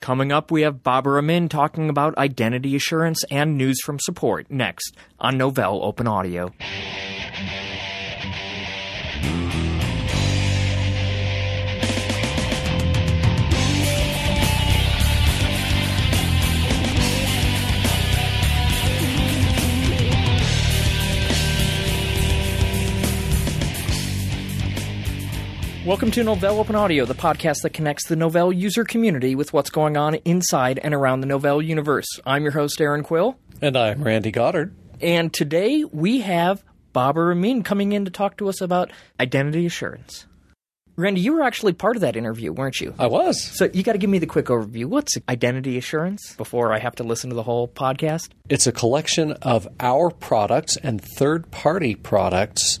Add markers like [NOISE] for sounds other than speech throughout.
Coming up, we have Baber Amin talking about identity assurance and news from support next on Novell Open Audio. Welcome to Novell Open Audio, the podcast that connects the Novell user community with what's going on inside and around the Novell universe. I'm your host, Erin Quill. And I'm Randy Goddard. And today we have Baber Amin coming in to talk to us about identity assurance. Randy, you were actually part of that interview, weren't you? I was. So you got to give me the quick overview. What's identity assurance before I have to listen to the whole podcast? It's a collection of our products and third party products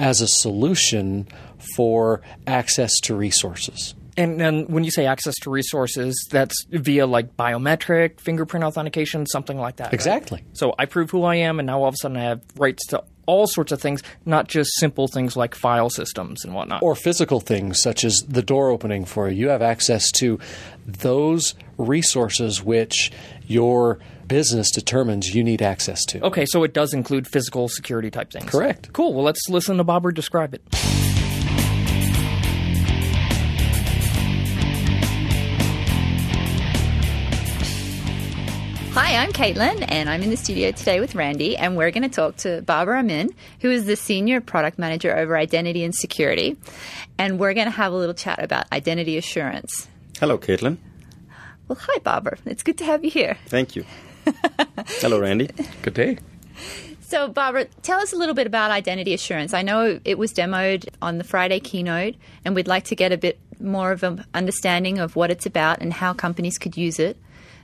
as a solution for access to resources. And, and when you say access to resources, that's via like biometric, fingerprint authentication, something like that. right? Exactly. So I prove who I am, and now all of a sudden I have rights to all sorts of things, not just simple things like file systems and whatnot. Or physical things such as the door opening for you. You have access to those resources which your business determines you need access to. okay, so it does include physical security type things. Correct. Cool. Well, let's listen to Baber describe it. Hi, I'm Caitlin, and I'm in the studio today with Randy, and we're going to talk to Baber Amin, who is the Senior Product Manager over Identity and Security. And we're going to have a little chat about identity assurance. Hello, Caitlin. Well, hi, Baber. It's good to have you here. Thank you. Hello, Randy. [LAUGHS] Good day. So, Baber, tell us a little bit about identity assurance. I know it was demoed on the Friday keynote, and we'd like to get a bit more of an understanding of what it's about and how companies could use it.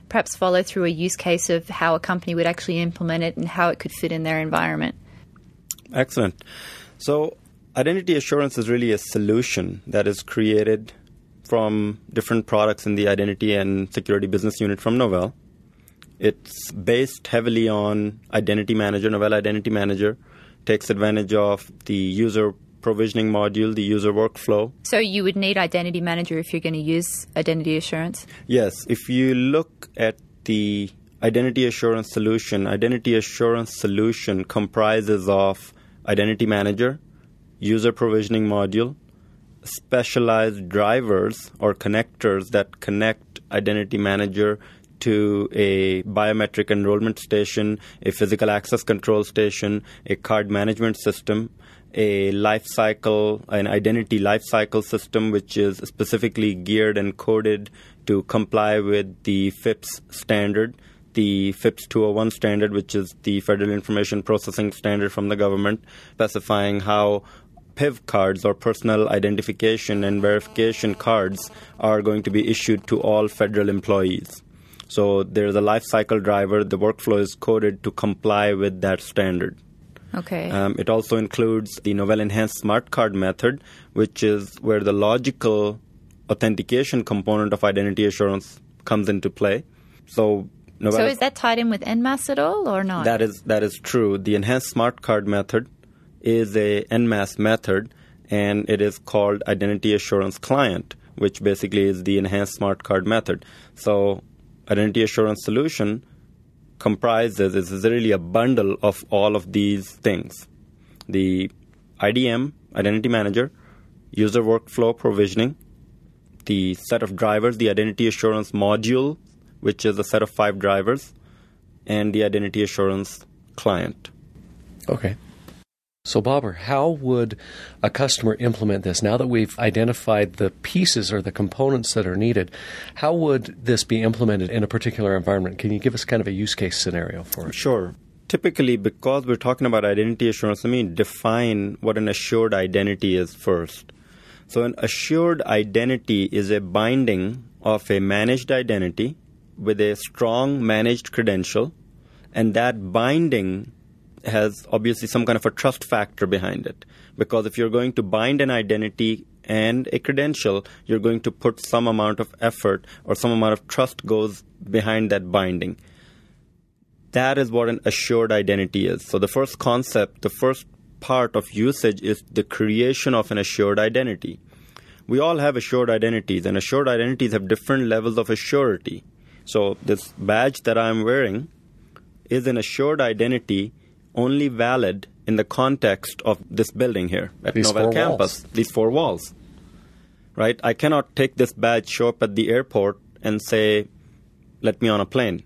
Perhaps follow through a use case of how a company would actually implement it and how it could fit in their environment. Excellent. So, identity assurance is really a solution that is created from different products in the identity and security business unit from Novell. It's based heavily on Identity Manager. Novell Identity Manager takes advantage of the user provisioning module, the user workflow, So, you would need Identity Manager if you're going to use identity assurance. Yes, if you look at the identity assurance solution, identity assurance solution comprises of identity manager, user provisioning module, specialized drivers or connectors that connect identity manager to a biometric enrollment station, a physical access control station, a card management system, a life cycle, an identity life cycle system, which is specifically geared and coded to comply with the FIPS standard, the FIPS 201 standard, which is the Federal Information Processing Standard from the government, specifying how PIV cards or personal identification and verification cards are going to be issued to all federal employees. So there's a life cycle driver. The workflow is coded to comply with that standard. Okay. Um, it also includes the Novell Enhanced Smart Card method, which is where the logical authentication component of identity assurance comes into play. So, Novell so, is that tied in with NMAS at all or not? that is that is true. The Enhanced Smart Card method is a NMAS method, and it is called Identity Assurance Client, which basically is the Enhanced Smart Card method. So, Identity Assurance Solution comprises is really a bundle of all of these things: the IDM, Identity Manager, user workflow provisioning, the set of drivers, the Identity Assurance module, which is a set of five drivers, and the Identity Assurance Client. Okay. So, Baber, how would a customer implement this? Now that we've identified the pieces or the components that are needed, how would this be implemented in a particular environment? Can you give us kind of a use case scenario for it? Sure. Typically, because we're talking about identity assurance, let me define what an assured identity is first. So, an assured identity is a binding of a managed identity with a strong managed credential, and that binding has obviously some kind of a trust factor behind it. Because if you're going to bind an identity and a credential, you're going to put some amount of effort or some amount of trust goes behind that binding. That is what an assured identity is. So the first concept, the first part of usage is the creation of an assured identity. we all have assured identities, and assured identities have different levels of assurity. So this badge that I'm wearing is an assured identity only valid in the context of this building here at These campus. walls. These four walls. Right? I cannot take this badge, show up at the airport, and say, let me on a plane.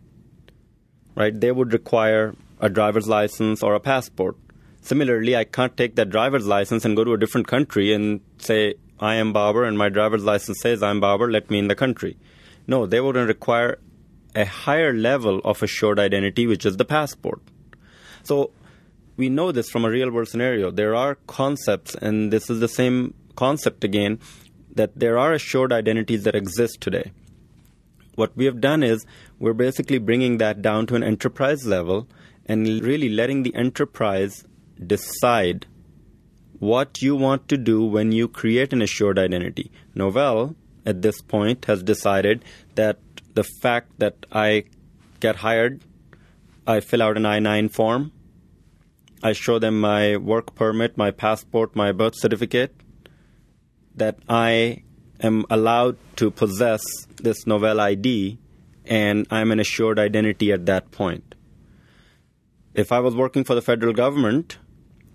Right? They would require a driver's license or a passport. Similarly, I can't take that driver's license and go to a different country and say, I am Baber and my driver's license says I'm Baber, let me in the country. No, they wouldn't require a higher level of assured identity, which is the passport. So we know this from a real world scenario. There are concepts, and this is the same concept again, that there are assured identities that exist today. What we have done is we're basically bringing that down to an enterprise level and really letting the enterprise decide what you want to do when you create an assured identity. Novell, at this point, has decided that the fact that I get hired, I fill out an I 9 form, I show them my work permit, my passport, my birth certificate, that I am allowed to possess this Novell ID and I'm an assured identity at that point. If I was working for the federal government,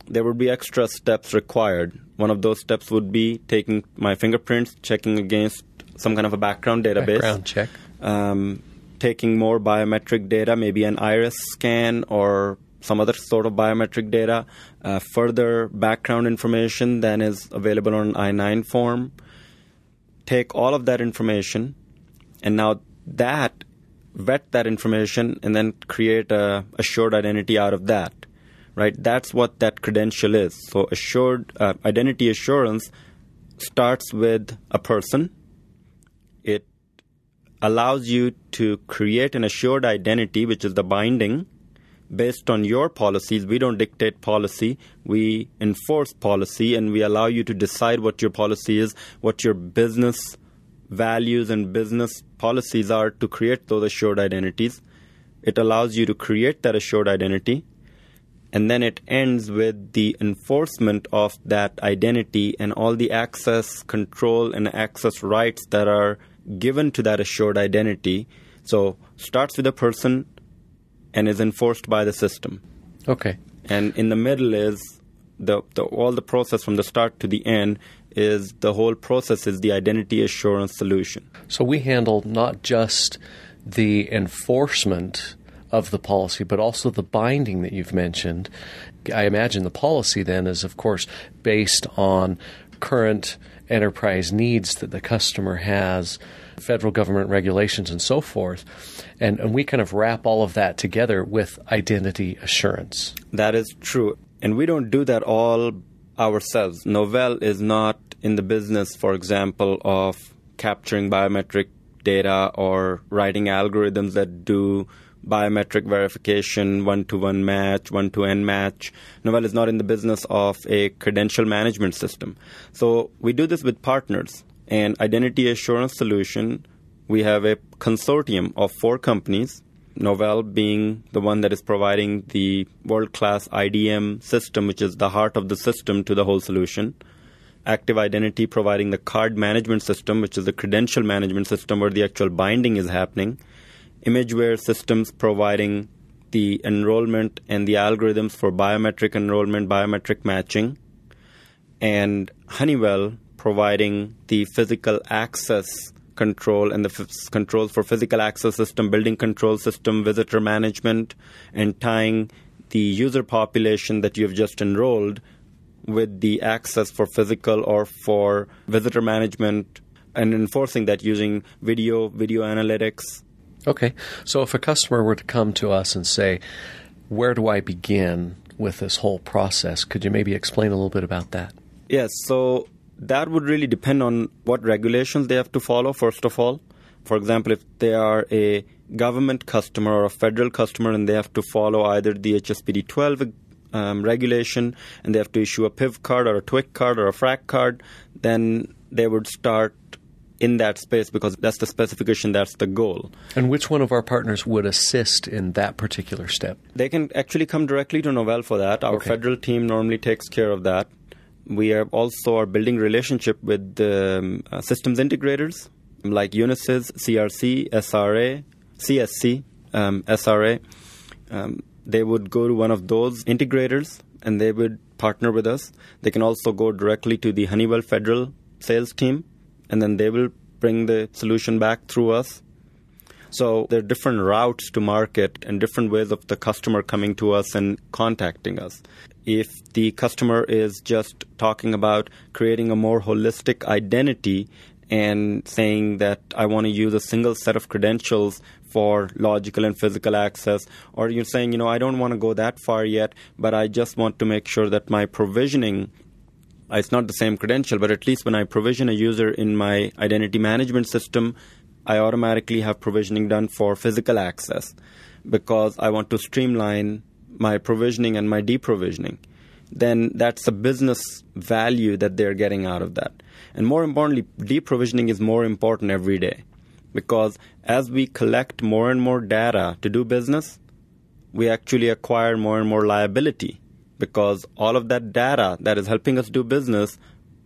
there would be extra steps required. One of those steps would be taking my fingerprints, checking against some kind of a background database, Background check. um, taking more biometric data, maybe an iris scan or some other sort of biometric data, uh, further background information than is available on I 9 form. Take all of that information, and now that vet that information and then create a assured identity out of that right? That's what that credential is. So assured uh, identity assurance starts with a person. It allows you to create an assured identity which is the binding based on your policies we don't dictate policy we enforce policy and we allow you to decide what your policy is what your business values and business policies are to create those assured identities. It allows you to create that assured identity, and then it ends with the enforcement of that identity and all the access control and access rights that are given to that assured identity. So, starts with a person and is enforced by the system. Okay. And in the middle is the, the all the process from the start to the end is the whole process is the identity assurance solution. So we handle not just the enforcement of the policy, but also the binding that you've mentioned. I imagine the policy then is, of course, based on current enterprise needs that the customer has, federal government regulations, and so forth. And, and we kind of wrap all of that together with identity assurance. That is true. And we don't do that all ourselves. Novell is not in the business, for example, of capturing biometric data or writing algorithms that do biometric verification, one to one match, one to n match. Novell is not in the business of a credential management system. So we do this with partners. And Identity Assurance Solution, we have a consortium of four companies Novell being the one that is providing the world class IDM system, which is the heart of the system to the whole solution. ActivIdentity providing the card management system, which is the credential management system where the actual binding is happening. ImageWare Systems providing the enrollment and the algorithms for biometric enrollment, biometric matching. And Honeywell providing the physical access control and the f- controls for physical access system, building control system, visitor management, and tying the user population that you've just enrolled with the access for physical or for visitor management and enforcing that using video, video analytics. Okay. So if a customer were to come to us and say, Where do I begin with this whole process? Could you maybe explain a little bit about that? Yes, so that would really depend on what regulations they have to follow, first of all. For example, if they are a government customer or a federal customer and they have to follow either the HSPD 12 um, regulation and they have to issue a PIV card or a TWIC card or a FRAC card, then they would start in that space because that's the specification, that's the goal. And which one of our partners would assist in that particular step? They can actually come directly to Novell for that. Our Okay. federal team normally takes care of that. We are also are building relationship with um, uh, systems integrators like Unisys, CRC, SRA, CSC, um, SRA. Um, they would go to one of those integrators and they would partner with us. They can also go directly to the Honeywell Federal sales team and then they will bring the solution back through us. So there are different routes to market and different ways of the customer coming to us and contacting us. If the customer is just talking about creating a more holistic identity and saying that I want to use a single set of credentials for logical and physical access, or you're saying, you know, I don't want to go that far yet, but I just want to make sure that my provisioning it's not the same credential, but at least when I provision a user in my identity management system, I automatically have provisioning done for physical access because I want to streamline my provisioning and my deprovisioning. Then that's a business value that they're getting out of that. And more importantly, deprovisioning is more important every day because as we collect more and more data to do business, we actually acquire more and more liability because all of that data that is helping us do business,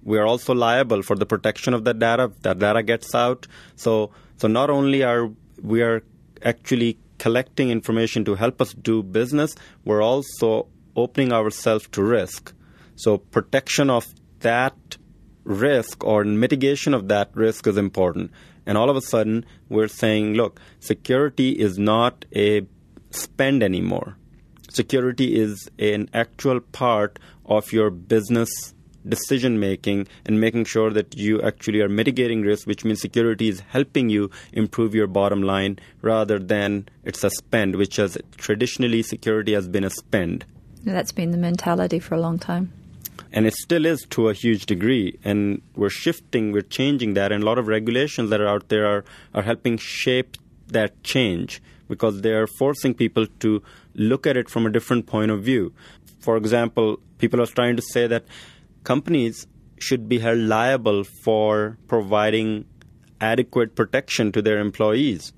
we are also liable for the protection of that data. That data gets out. So, so not only are we are actually collecting information to help us do business, we're also opening ourselves to risk. So, protection of that risk or mitigation of that risk is important. And all of a sudden, we're saying, look, security is not a spend anymore security is an actual part of your business decision making and making sure that you actually are mitigating risk, which means security is helping you improve your bottom line rather than it's a spend, which has traditionally security has been a spend. That's been the mentality for a long time. And it still is to a huge degree. And we're shifting, we're changing that. And a lot of regulations that are out there are, are helping shape that change because they are forcing people to look at it from a different point of view. For example, people are trying to say that companies should be held liable for providing adequate protection to their employees.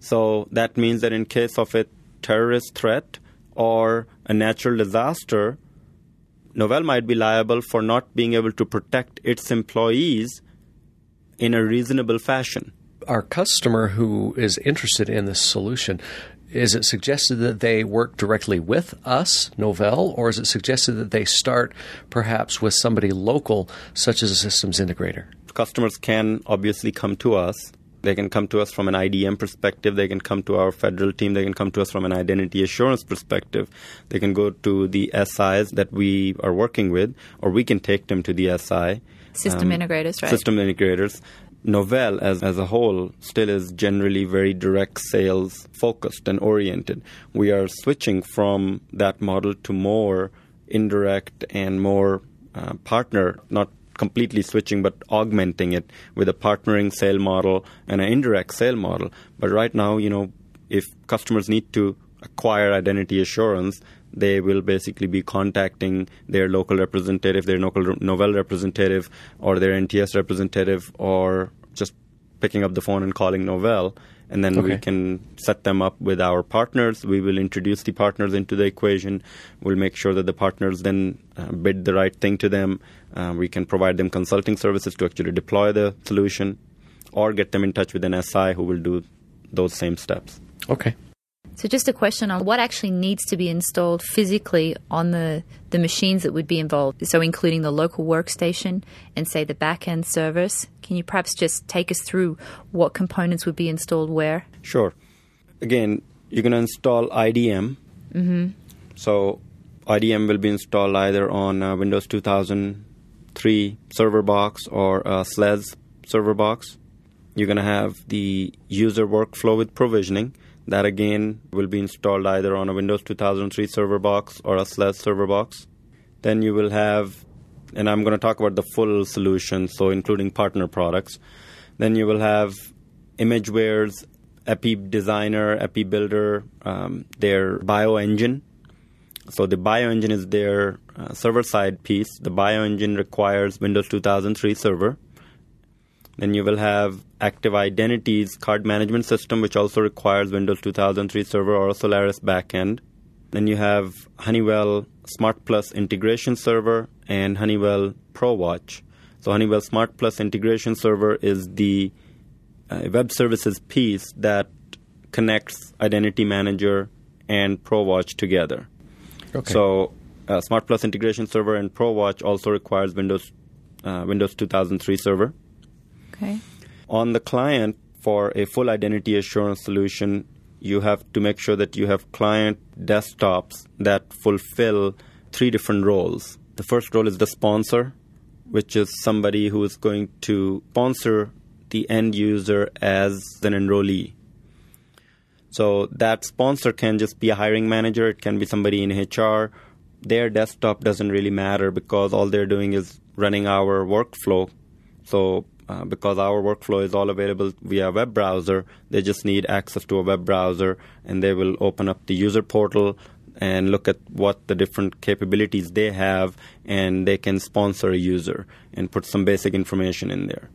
So that means that in case of a terrorist threat or a natural disaster, Novell might be liable for not being able to protect its employees in a reasonable fashion. Our customer who is interested in this solution is it suggested that they work directly with us, Novell, or is it suggested that they start perhaps with somebody local, such as a systems integrator? Customers can obviously come to us. They can come to us from an IDM perspective. They can come to our federal team. They can come to us from an identity assurance perspective. They can go to the SIs that we are working with, or we can take them to the SI. System um, integrators, right? System integrators. Novell as, as a whole still is generally very direct sales focused and oriented. We are switching from that model to more indirect and more uh, partner, not completely switching but augmenting it with a partnering sale model and an indirect sale model. But right now, you know, if customers need to acquire identity assurance, they will basically be contacting their local representative, their local Novell representative, or their NTS representative, or just picking up the phone and calling Novell. And then okay. we can set them up with our partners. We will introduce the partners into the equation. We'll make sure that the partners then uh, bid the right thing to them. Uh, we can provide them consulting services to actually deploy the solution or get them in touch with an SI who will do those same steps. Okay. So, just a question on what actually needs to be installed physically on the, the machines that would be involved. So, including the local workstation and, say, the back end service. Can you perhaps just take us through what components would be installed where? Sure. Again, you're going to install IDM. Mm-hmm. So, IDM will be installed either on uh, Windows 2003 server box or a SLES server box. You're going to have the user workflow with provisioning that again will be installed either on a Windows 2003 server box or a SLES server box. Then you will have, and I'm going to talk about the full solution, so including partner products. Then you will have ImageWare's Epi Designer, Epi Builder, um, their Bio Engine. So the Bio Engine is their uh, server side piece. The Bio Engine requires Windows 2003 server. Then you will have Active Identities card management system, which also requires Windows 2003 Server or Solaris backend. Then you have Honeywell Smart Plus integration server and Honeywell ProWatch. So Honeywell Smart Plus Integration Server is the uh, web services piece that connects Identity Manager and ProWatch together. Okay. So uh, Smart Plus Integration Server and ProWatch also requires Windows uh, Windows 2003 server. Okay. On the client, for a full identity assurance solution, you have to make sure that you have client desktops that fulfill three different roles. The first role is the sponsor, which is somebody who is going to sponsor the end user as an enrollee. So that sponsor can just be a hiring manager, it can be somebody in HR. Their desktop doesn't really matter because all they're doing is running our workflow. So uh, because our workflow is all available via web browser, they just need access to a web browser and they will open up the user portal and look at what the different capabilities they have and they can sponsor a user and put some basic information in there.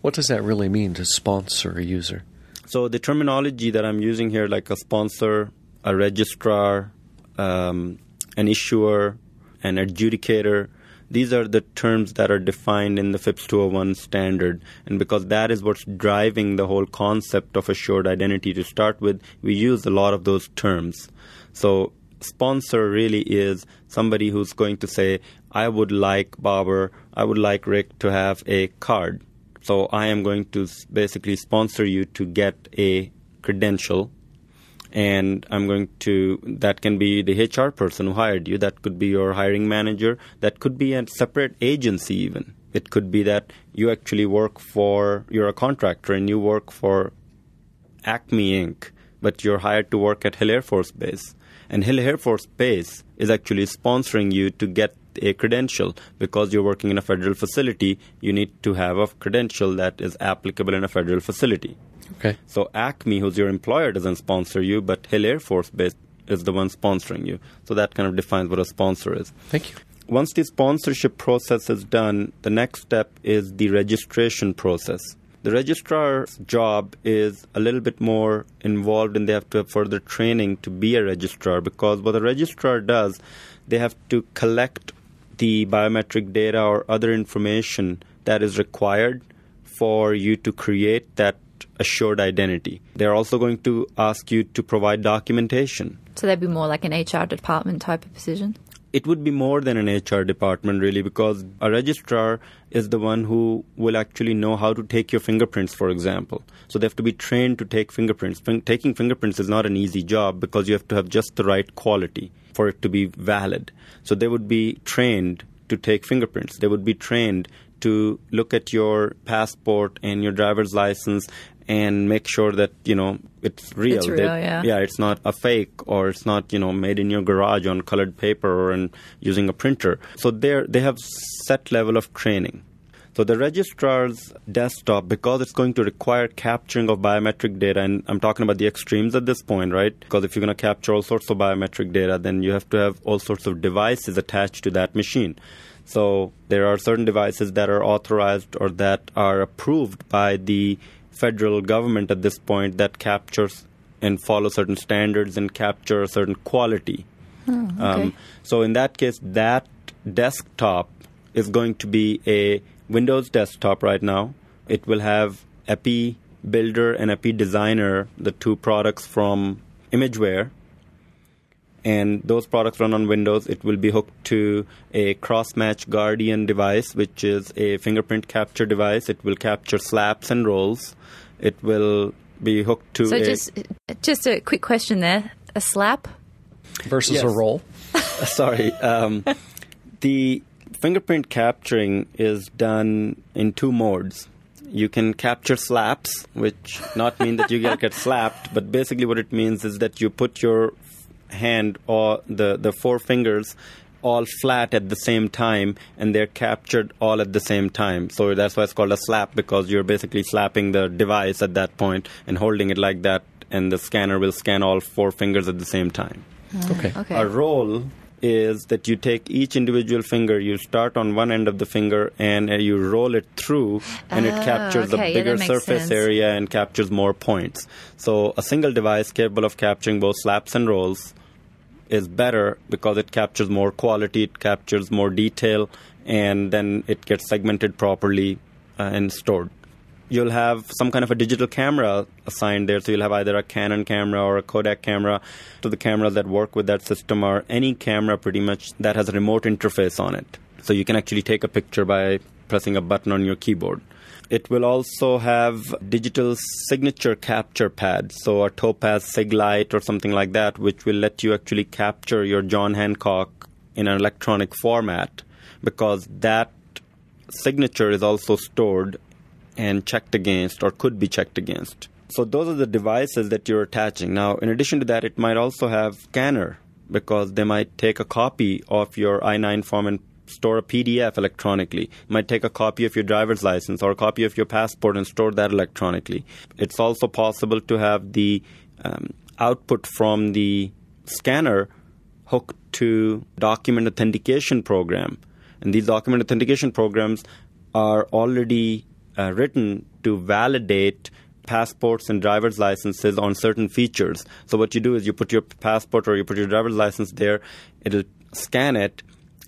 What does that really mean to sponsor a user? So the terminology that I'm using here, like a sponsor, a registrar, um, an issuer, an adjudicator, these are the terms that are defined in the FIPS 201 standard. And because that is what's driving the whole concept of assured identity to start with, we use a lot of those terms. So sponsor really is somebody who's going to say, I would like Baber, I would like Rick to have a card so I am going to basically sponsor you to get a credential and I'm going to that can be the HR person who hired you. That could be your hiring manager. That could be a separate agency even. It could be that you actually work for you're a contractor and you work for Acme Inc. But you're hired to work at Hill Air Force Base. And Hill Air Force Base is actually sponsoring you to get a credential. Because you're working in a federal facility you need to have a credential that is applicable in a federal facility Okay. so acme who's your employer doesn't sponsor you but hill air force base is the one sponsoring you so that kind of defines what a sponsor is Thank you. once the sponsorship process is done the next step is the registration process the registrar's job is a little bit more involved and they have to have further training to be a registrar because what a registrar does they have to collect the biometric data or other information that is required for you to create that assured identity. They're also going to ask you to provide documentation. So that'd be more like an HR department type of position. It would be more than an HR department, really, because a registrar is the one who will actually know how to take your fingerprints, for example. So they have to be trained to take fingerprints. Fin- taking fingerprints is not an easy job because you have to have just the right quality for it to be valid. So they would be trained to take fingerprints. They would be trained to look at your passport and your driver's license and make sure that you know it's real. It's real, They- yeah. yeah, it's not a fake or it's not you know made in your garage on colored paper or in, using a printer. So they they have set level of training. So the registrar's desktop, because it's going to require capturing of biometric data, and I'm talking about the extremes at this point, right? Because if you're going to capture all sorts of biometric data, then you have to have all sorts of devices attached to that machine. So there are certain devices that are authorized or that are approved by the federal government at this point that captures and follow certain standards and capture a certain quality. Um, so in that case, that desktop is going to be a Windows desktop right now. It will have Epi Builder and Epi Designer, the two products from Imageware. And those products run on Windows. It will be hooked to a cross-match Guardian device, which is a fingerprint capture device. It will capture slaps and rolls. It will be hooked to So a just just a quick question there. A slap? Versus Yes. a roll. [LAUGHS] sorry. Um, the fingerprint capturing is done in two modes. You can capture slaps, which not mean that you get, get slapped, but basically what it means is that you put your hand or the, the four fingers all flat at the same time and they're captured all at the same time. So that's why it's called a slap because you're basically slapping the device at that point and holding it like that and the scanner will scan all four fingers at the same time. Okay. Okay. A roll is that you take each individual finger, you start on one end of the finger, and uh, you roll it through, and it Oh, captures okay. a bigger that makes surface sense. area and captures more points. So, a single device capable of capturing both slaps and rolls is better because it captures more quality, it captures more detail, and then it gets segmented properly uh, and stored. You'll have some kind of a digital camera assigned there, so you'll have either a Canon camera or a Kodak camera. So the cameras that work with that system are any camera pretty much that has a remote interface on it. So you can actually take a picture by pressing a button on your keyboard. It will also have digital signature capture pads, so a Topaz Siglite or something like that, which will let you actually capture your John Hancock in an electronic format because that signature is also stored and checked against or could be checked against. So those are the devices that you're attaching. Now, in addition to that, it might also have scanner because they might take a copy of your I-9 form and store a PDF electronically. You might take a copy of your driver's license or a copy of your passport and store that electronically. It's also possible to have the um, output from the scanner hooked to document authentication program. And these document authentication programs are already uh, written to validate passports and driver's licenses on certain features. So what you do is you put your passport or you put your driver's license there, it'll scan it.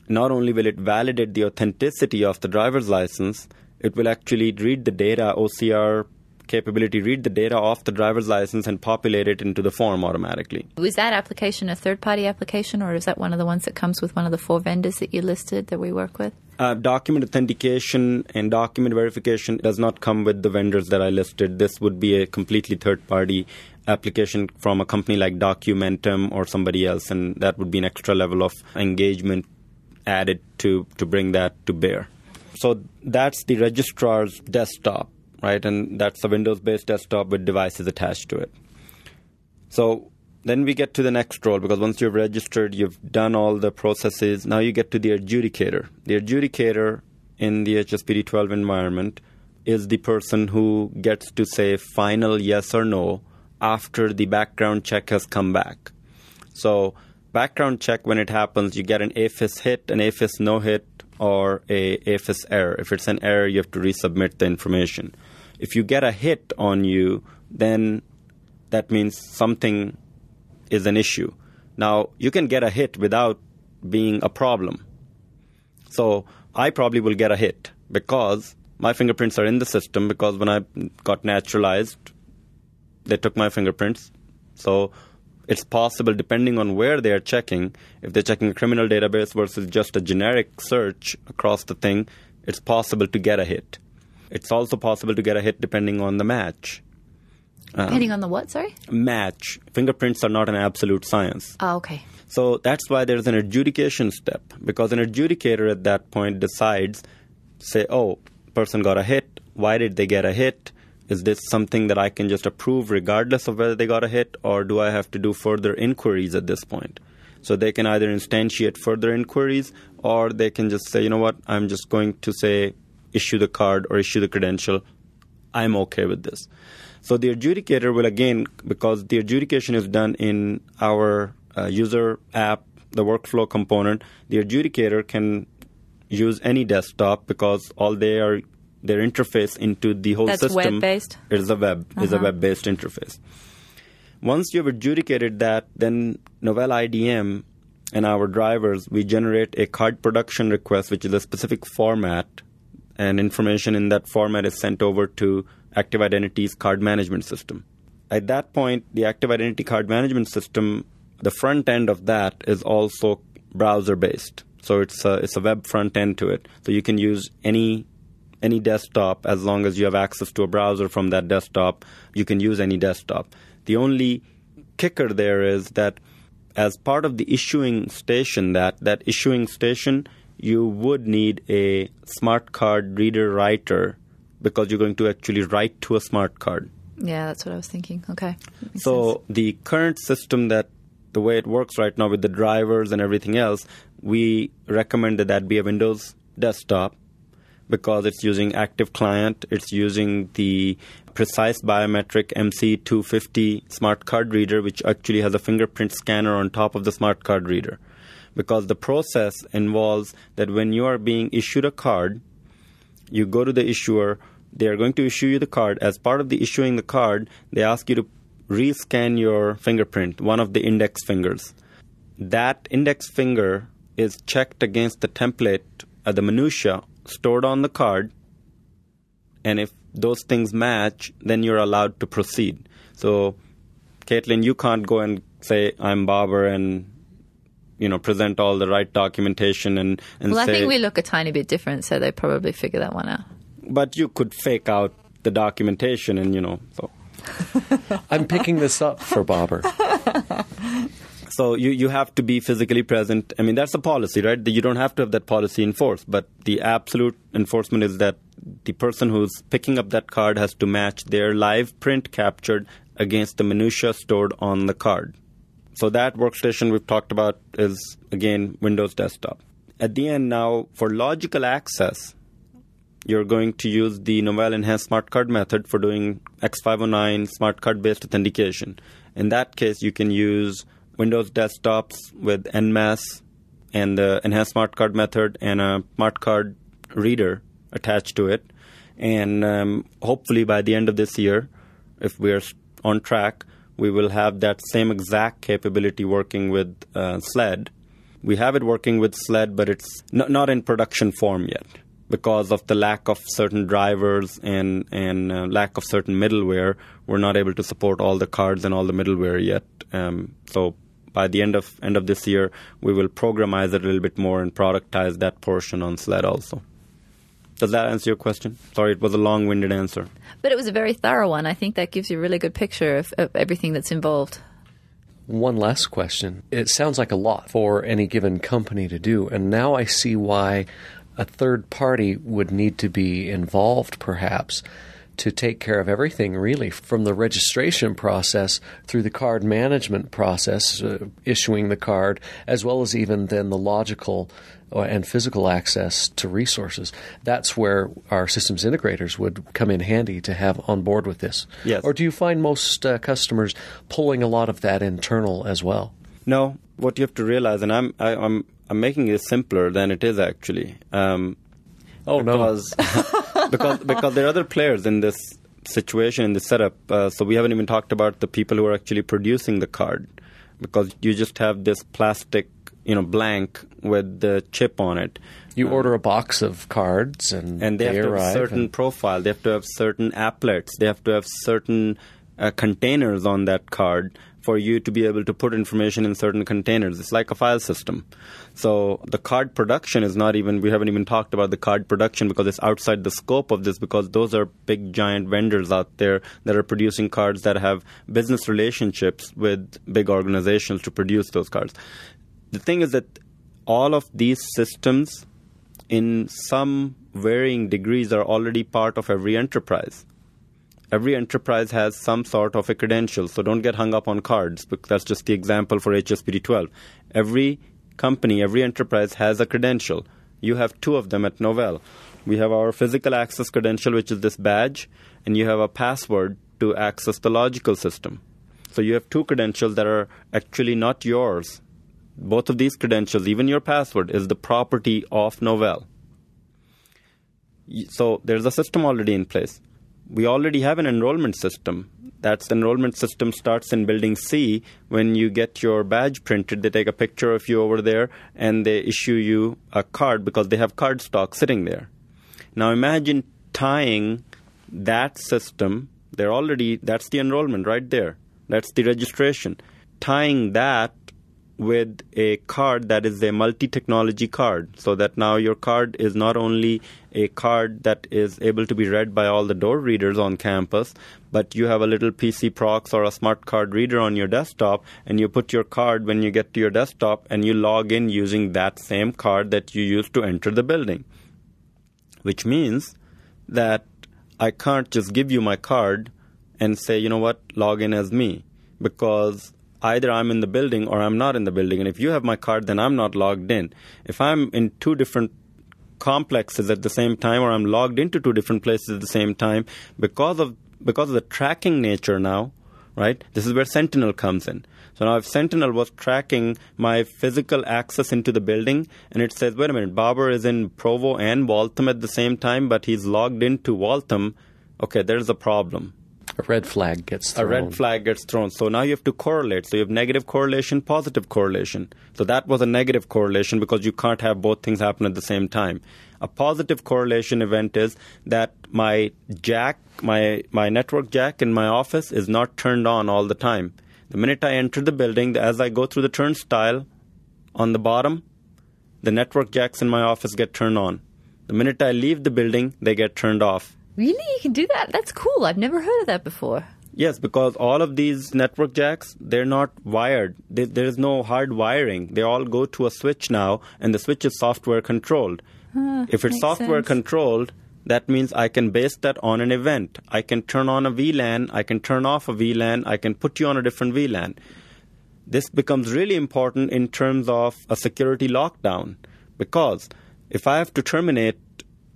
Not only will it validate the authenticity of the driver's license, it will actually read the data, OCR capability, read the data off the driver's license and populate it into the form automatically. Was that application a third party application or is that one of the ones that comes with one of the four vendors that you listed that we work with? Uh, document authentication and document verification does not come with the vendors that I listed. This would be a completely third party application from a company like Documentum or somebody else, and that would be an extra level of engagement added to, to bring that to bear. So that's the registrar's desktop, right? And that's a Windows based desktop with devices attached to it. So then we get to the next role because once you've registered, you've done all the processes. Now you get to the adjudicator. The adjudicator in the HSPD 12 environment is the person who gets to say final yes or no after the background check has come back. So, background check, when it happens, you get an AFIS hit, an AFIS no hit, or a AFIS error. If it's an error, you have to resubmit the information. If you get a hit on you, then that means something is an issue. Now, you can get a hit without being a problem. So, I probably will get a hit because my fingerprints are in the system because when I got naturalized, they took my fingerprints. So, it's possible, depending on where they are checking, if they're checking a criminal database versus just a generic search across the thing, it's possible to get a hit. It's also possible to get a hit depending on the match. Uh, depending on the what, sorry? Match. Fingerprints are not an absolute science. Oh, okay. So that's why there's an adjudication step because an adjudicator at that point decides, say, oh, person got a hit. Why did they get a hit? Is this something that I can just approve regardless of whether they got a hit, or do I have to do further inquiries at this point? So they can either instantiate further inquiries, or they can just say, you know what, I'm just going to say issue the card or issue the credential. I'm okay with this. So the adjudicator will again, because the adjudication is done in our uh, user app, the workflow component, the adjudicator can use any desktop because all they are their interface into the whole That's system web-based? is a web is a uh-huh. web-based interface. Once you've adjudicated that, then Novell IDM and our drivers we generate a card production request, which is a specific format, and information in that format is sent over to ActivIdentity's card management system. At that point, the ActivIdentity card management system, the front end of that is also browser based. So it's a, it's a web front end to it. So you can use any any desktop as long as you have access to a browser from that desktop. You can use any desktop. The only kicker there is that as part of the issuing station, that that issuing station, you would need a smart card reader writer because you're going to actually write to a smart card. Yeah, that's what I was thinking. Okay. So sense. the current system that the way it works right now with the drivers and everything else, we recommend that that be a Windows desktop because it's using ActivClient, it's using the precise biometric MC250 smart card reader, which actually has a fingerprint scanner on top of the smart card reader. Because the process involves that when you are being issued a card, you go to the issuer, they are going to issue you the card. As part of the issuing the card, they ask you to rescan your fingerprint, one of the index fingers. That index finger is checked against the template uh, the minutia stored on the card, and if those things match, then you're allowed to proceed. So, Caitlin, you can't go and say I'm Baber and you know present all the right documentation and and Well, I say. think we look a tiny bit different, so they probably figure that one out. but you could fake out the documentation and you know so. [LAUGHS] I'm picking this up for Baber. So you, you have to be physically present. I mean, that's the policy, right? You don't have to have that policy enforced, but the absolute enforcement is that the person who's picking up that card has to match their live print captured against the minutia stored on the card. So that workstation we've talked about is again Windows desktop. At the end now, for logical access, you're going to use the Novell Enhanced Smart Card method for doing X509 smart card based authentication. In that case, you can use Windows desktops with NMAS and the Enhanced Smart Card method and a smart card reader attached to it. And um, hopefully by the end of this year, if we're on track, we will have that same exact capability working with uh, SLED. We have it working with SLED, but it's not, not in production form yet because of the lack of certain drivers and and uh, lack of certain middleware. We're not able to support all the cards and all the middleware yet. Um, so by the end of end of this year, we will programize it a little bit more and productize that portion on SLED also. Does that answer your question? Sorry, it was a long-winded answer. But it was a very thorough one. I think that gives you a really good picture of, of everything that's involved. One last question. It sounds like a lot for any given company to do, and now I see why a third party would need to be involved, perhaps, to take care of everything really from the registration process through the card management process, uh, issuing the card, as well as even then the logical uh, and physical access to resources. That's where our systems integrators would come in handy to have on board with this. Yes. Or do you find most uh, customers pulling a lot of that internal as well? No, what you have to realize, and I'm I, I'm I'm making it simpler than it is actually. Um, Oh because [LAUGHS] because [LAUGHS] because there are other players in this situation in this setup. Uh, so we haven't even talked about the people who are actually producing the card, because you just have this plastic, you know, blank with the chip on it. You order a box of cards and, and they, have to have arrive. certain and- profile. They have to have certain applets. They have to have certain uh, containers on that card for you to be able to put information in certain containers. It's like a file system. So the card production is not even. We haven't even talked about the card production because it's outside the scope of this. Because those are big giant vendors out there that are producing cards that have business relationships with big organizations to produce those cards. The thing is that all of these systems in some varying degrees are already part of every enterprise. Every enterprise has some sort of a credential, so don't get hung up on cards. Because that's just the example for HSPD 12. Every company, every enterprise has a credential. You have two of them at Novell. We have our physical access credential, which is this badge, and you have a password to access the logical system. So you have two credentials that are actually not yours. Both of these credentials, even your password, is the property of Novell. So there's a system already in place. We already have an enrollment system. That's the enrollment system starts in building C. When you get your badge printed, they take a picture of you over there and they issue you a card because they have card stock sitting there. Now imagine tying that system, they're already, that's the enrollment right there. That's the registration. Tying that with a card that is a multi technology card, so that now your card is not only a card that is able to be read by all the door readers on campus, but you have a little PC Prox or a smart card reader on your desktop, and you put your card when you get to your desktop and you log in using that same card that you used to enter the building. Which means that I can't just give you my card and say, you know what, log in as me. Because either I'm in the building or I'm not in the building. And if you have my card, then I'm not logged in. If I'm in two different complexes at the same time or I'm logged into two different places at the same time, because of because of the tracking nature now, right? This is where Sentinel comes in. So now if Sentinel was tracking my physical access into the building and it says, wait a minute, Baber is in Provo and Waltham at the same time, but he's logged into Waltham, okay, there's a problem. A red flag gets thrown. a red flag gets thrown. So now you have to correlate. So you have negative correlation, positive correlation. So that was a negative correlation because you can't have both things happen at the same time. A positive correlation event is that my jack, my my network jack in my office is not turned on all the time. The minute I enter the building, as I go through the turnstile on the bottom, the network jacks in my office get turned on. The minute I leave the building, they get turned off. Really? You can do that? That's cool. I've never heard of that before. Yes, because all of these network jacks, they're not wired. There there is no hard wiring. They all go to a switch now, and the switch is software controlled. if it's software sense. controlled, that means I can base that on an event. I can turn on a VLAN, I can turn off a VLAN, I can put you on a different VLAN. This becomes really important in terms of a security lockdown because if I have to terminate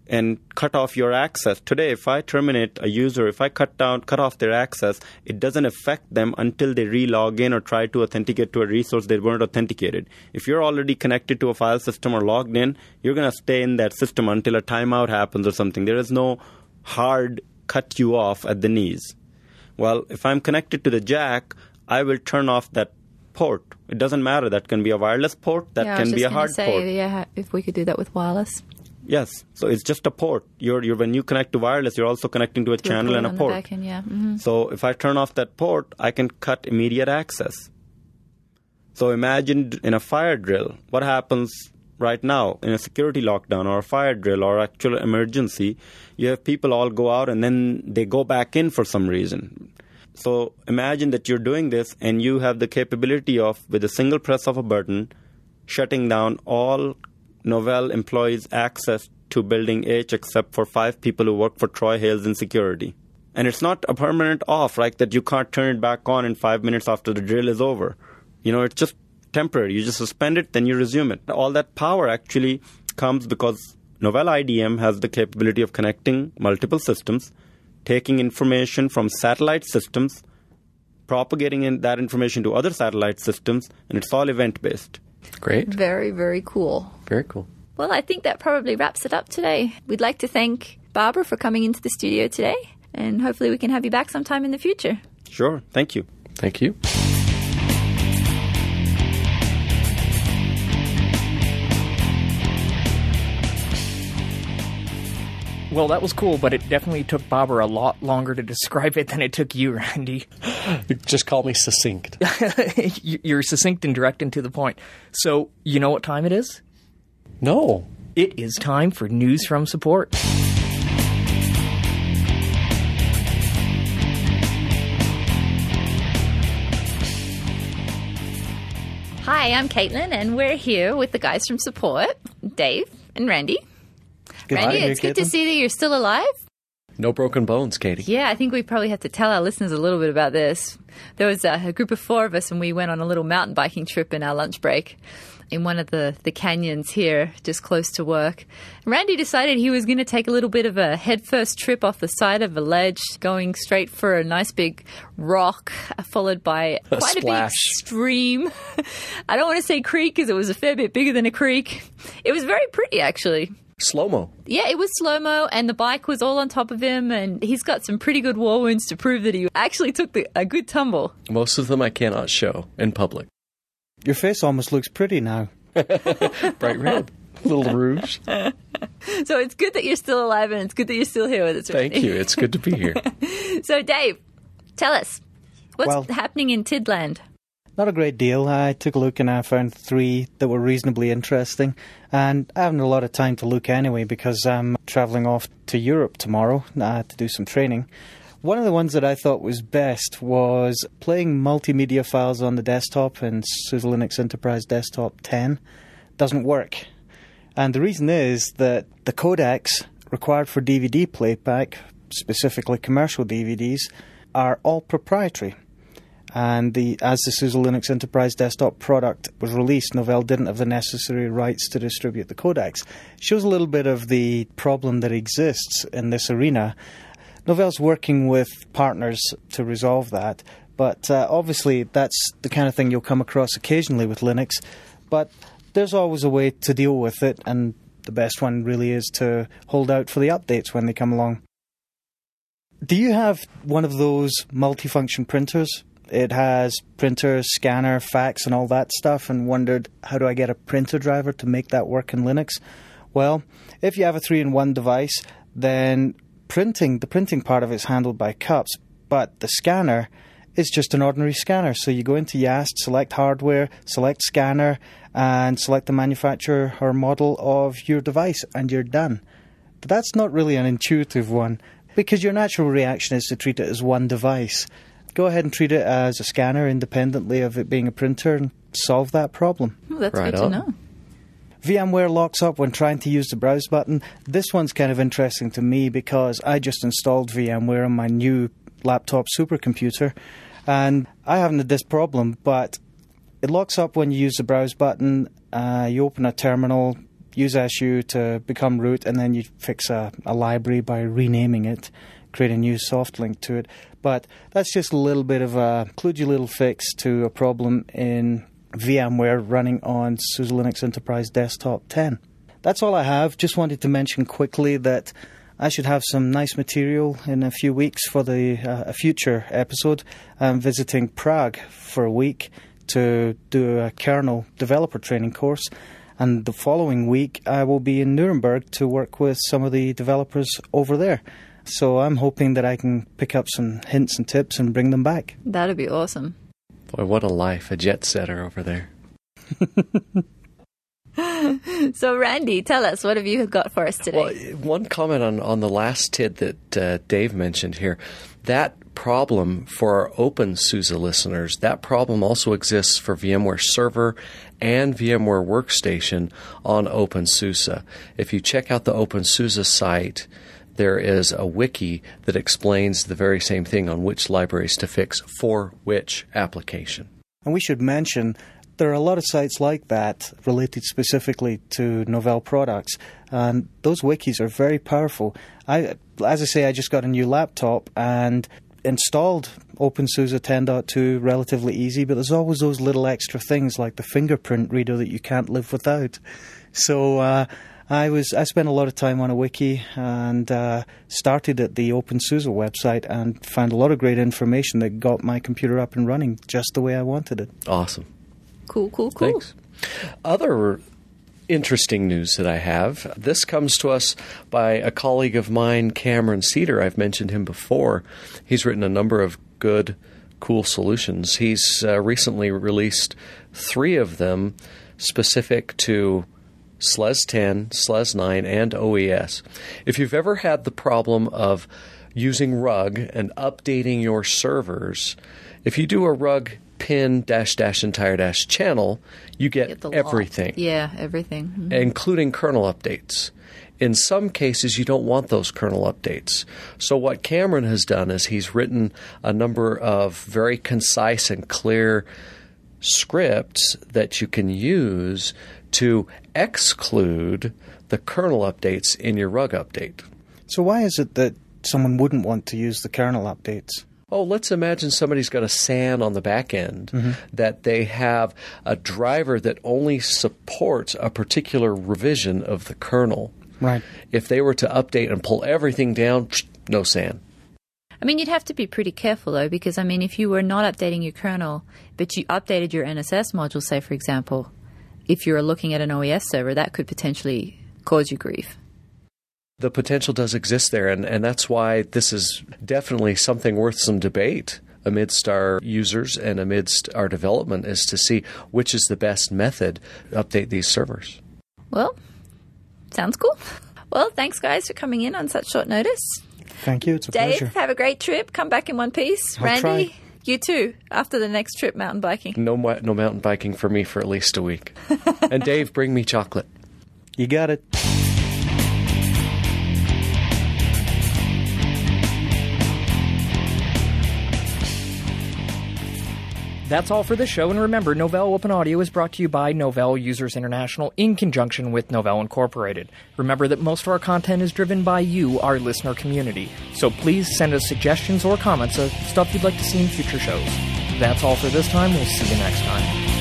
and cut off your access. Today if i terminate a user if i cut down cut off their access it doesn't affect them until they re-log in or try to authenticate to a resource they weren't authenticated. If you're already connected to a file system or logged in you're going to stay in that system until a timeout happens or something. There is no hard cut you off at the knees. Well if i'm connected to the jack i will turn off that port. It doesn't matter. That can be a wireless port. That yeah, can be a hard say, port. Yeah, if we could do that with wireless. Yes. So it's just a port. You're, you're when you connect to wireless, you're also connecting to a a channel and a on the port. end, yeah. hmm So if I turn off that port, I can cut immediate access. So imagine in a fire drill, what happens right now in a security lockdown or a fire drill or actual emergency, you have people all go out and then they go back in for some reason. So imagine that you're doing this and you have the capability of, with a single press of a button, shutting down all Novell employees' access to Building H except for five people who work for Troy Hales in security. And it's not a permanent off, right? That you can't turn it back on in five minutes after the drill is over. You know, it's just temporary. You just suspend it, then you resume it. All that power actually comes because Novell IDM has the capability of connecting multiple systems, taking information from satellite systems, propagating in that information to other satellite systems, and it's all event based. Great. Very, very cool. Very cool. Well, I think that probably wraps it up today. We'd like to thank Baber for coming into the studio today, and hopefully we can have you back sometime in the future. Sure, thank you. Thank you. Well, that was cool, but it definitely took Baber a lot longer to describe it than it took you, Randy. Just call me succinct. [LAUGHS] You're succinct and direct and to the point. So, you know what time it is? No. It is time for news from support. Hi, I'm Caitlin, and we're here with the guys from support, Dave and Randy. Randy, Hi, it's good to see that you're still alive. No broken bones, Katie. Yeah, I think we probably have to tell our listeners a little bit about this. There was a, a group of four of us, and we went on a little mountain biking trip in our lunch break in one of the, the canyons here, just close to work. Randy decided he was going to take a little bit of a headfirst trip off the side of a ledge, going straight for a nice big rock, uh, followed by quite a big stream. [LAUGHS] I don't want to say creek because it was a fair bit bigger than a creek. It was very pretty, actually. Slow mo. Yeah, it was slow mo, and the bike was all on top of him, and he's got some pretty good war wounds to prove that he actually took the, a good tumble. Most of them I cannot show in public. Your face almost looks pretty now. [LAUGHS] Bright red. Little rouge. [LAUGHS] So it's good that you're still alive, and it's good that you're still here with us. Thank you. It's good to be here. [LAUGHS] So, Dave, tell us what's Well- happening in Tidland. Not a great deal. I took a look and I found three that were reasonably interesting. And I haven't a lot of time to look anyway because I'm travelling off to Europe tomorrow uh, to do some training. One of the ones that I thought was best was playing multimedia files on the desktop in SUSE Linux Enterprise Desktop 10 doesn't work. And the reason is that the codecs required for DVD playback, specifically commercial DVDs, are all proprietary. And the as the SUSE Linux Enterprise Desktop product was released, Novell didn't have the necessary rights to distribute the codecs. Shows a little bit of the problem that exists in this arena. Novell's working with partners to resolve that, but uh, obviously that's the kind of thing you'll come across occasionally with Linux. But there's always a way to deal with it, and the best one really is to hold out for the updates when they come along. Do you have one of those multifunction printers? It has printer, scanner, fax, and all that stuff, and wondered how do I get a printer driver to make that work in Linux? Well, if you have a three in one device, then printing, the printing part of it is handled by CUPS, but the scanner is just an ordinary scanner. So you go into YAST, select hardware, select scanner, and select the manufacturer or model of your device, and you're done. But that's not really an intuitive one because your natural reaction is to treat it as one device. Go ahead and treat it as a scanner independently of it being a printer and solve that problem. Oh, that's Right good on. to know. VMware locks up when trying to use the browse button. This one's kind of interesting to me because I just installed VMware on my new laptop supercomputer and I haven't had this problem, but it locks up when you use the browse button. Uh, you open a terminal, use SU to become root, and then you fix a, a library by renaming it, create a new soft link to it. But that's just a little bit of a kludgy little fix to a problem in VMware running on SUSE Linux Enterprise Desktop 10. That's all I have. Just wanted to mention quickly that I should have some nice material in a few weeks for the uh, a future episode. I'm visiting Prague for a week to do a kernel developer training course. And the following week, I will be in Nuremberg to work with some of the developers over there. So I'm hoping that I can pick up some hints and tips and bring them back. That'd be awesome. Boy, what a life, a jet setter over there. [LAUGHS] So, Randy, tell us, what have you got for us today? Well, one comment on, on the last tid that uh, Dave mentioned here. That problem for our OpenSUSE listeners, that problem also exists for VMware Server and VMware Workstation on OpenSUSE. If you check out the OpenSUSE site, there is a wiki that explains the very same thing on which libraries to fix for which application. And we should mention there are a lot of sites like that related specifically to Novell products, and those wikis are very powerful. I, as I say, I just got a new laptop and installed OpenSUSE 10.2 relatively easy, but there's always those little extra things like the fingerprint reader that you can't live without. So. Uh, I was I spent a lot of time on a wiki and uh, started at the OpenSUSE website and found a lot of great information that got my computer up and running just the way I wanted it. Awesome. cool, cool, cool. Thanks. Other interesting news that I have this comes to us by a colleague of mine, Cameron Seader. I've mentioned him before. He's written a number of good, cool solutions. He's uh, recently released three of them specific to SLES 10, SLES 9, and OES. If you've ever had the problem of using RUG and updating your servers, if you do a RUG pin dash dash entire dash channel, you get, Get everything, Yeah, everything. Mhm. including kernel updates. In some cases, you don't want those kernel updates. So, what Cameron has done is he's written a number of very concise and clear scripts that you can use to exclude the kernel updates in your RUG update. So why is it that someone wouldn't want to use the kernel updates? Oh, let's imagine somebody's got a SAN on the back end mm-hmm. that they have a driver that only supports a particular revision of the kernel. Right. If they were to update and pull everything down, no SAN. I mean, you'd have to be pretty careful though, because I mean, if you were not updating your kernel, but you updated your NSS module, say for example, if you're looking at an OES server, that could potentially cause you grief. The potential does exist there, and, and that's why this is definitely something worth some debate amidst our users and amidst our development is to see which is the best method to update these servers. Well, sounds cool. Well, thanks guys for coming in on such short notice. Thank you. It's a pleasure. Dave, pleasure. have a great trip. Come back in one piece. I'll Randy, try. You too. After the next trip, mountain biking. No, no mountain biking for me for at least a week. [LAUGHS] and Dave, bring me chocolate. You got it. That's all for this show, and remember, Novell Open Audio is brought to you by Novell Users International in conjunction with Novell Incorporated. Remember that most of our content is driven by you, our listener community. So please send us suggestions or comments of stuff you'd like to see in future shows. That's all for this time. We'll see you next time.